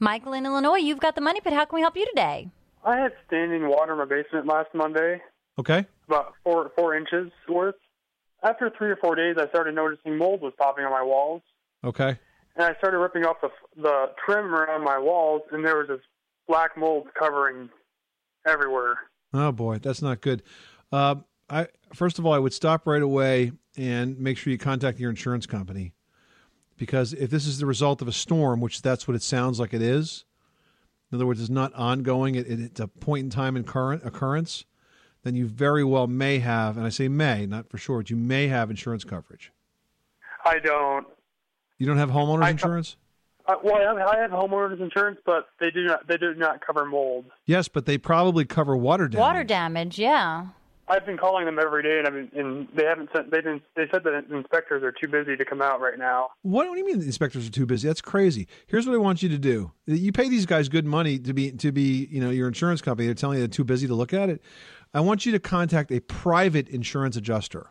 Michael in Illinois, you've got the money pit. How can we help you today? I had standing water in my basement last Monday, Okay. about four four inches worth. After three or four days, I started noticing mold was popping on my walls, Okay. and I started ripping off the the trim around my walls, and there was this black mold covering everywhere. Oh boy, that's not good. Uh, I first of all, I would stop right away and make sure you contact your insurance company because if this is the result of a storm, which that's what it sounds like it is, in other words, it's not ongoing; it, it's a point in time in current occurrence. Then you very well may have, and I say may, not for sure, but you may have insurance coverage. I don't. You don't have homeowners I- insurance? Uh, well, I have, I have homeowners insurance, but they do not they do not cover mold. Yes, but they probably cover water damage. Water damage, yeah. I've been calling them every day, and I've been, and they haven't sent. They didn't. They said that inspectors are too busy to come out right now. What, what do you mean the inspectors are too busy? That's crazy. Here's what I want you to do. You pay these guys good money to be to be, you know, your insurance company. They're telling you they're too busy to look at it. I want you to contact a private insurance adjuster.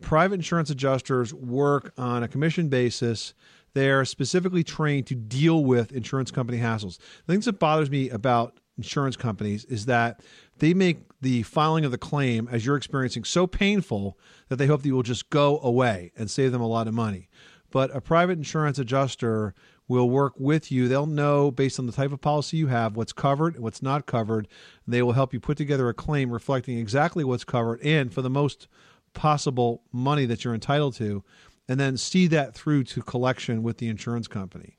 Private insurance adjusters work on a commission basis. They're specifically trained to deal with insurance company hassles. The things that bothers me about insurance companies is that they make the filing of the claim as you're experiencing so painful that they hope that you will just go away and save them a lot of money. But a private insurance adjuster will work with you. They'll know based on the type of policy you have what's covered and what's not covered. They will help you put together a claim reflecting exactly what's covered and for the most possible money that you're entitled to, and then see that through to collection with the insurance company.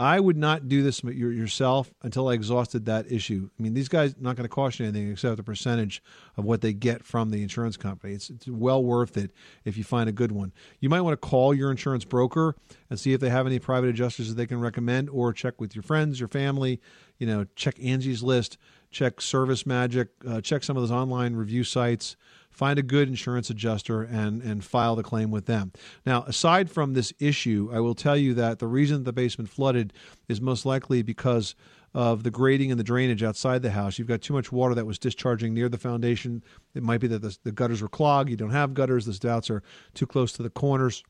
I would not do this yourself until I exhausted that issue. I mean, these guys not going to cost you anything except the percentage of what they get from the insurance company. It's, it's well worth it if you find a good one. You might want to call your insurance broker and see if they have any private adjusters that they can recommend, or check with your friends, your family. You know, check Angie's List, check Service Magic, uh, check some of those online review sites find a good insurance adjuster and and file the claim with them. Now, aside from this issue, I will tell you that the reason the basement flooded is most likely because of the grading and the drainage outside the house. You've got too much water that was discharging near the foundation. It might be that the, the gutters were clogged. You don't have gutters. The spouts are too close to the corners.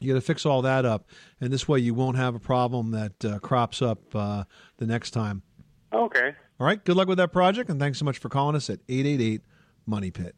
You got to fix all that up, and this way you won't have a problem that uh, crops up uh, the next time. Okay. All right. Good luck with that project, and thanks so much for calling us at eight eight eight Money Pit.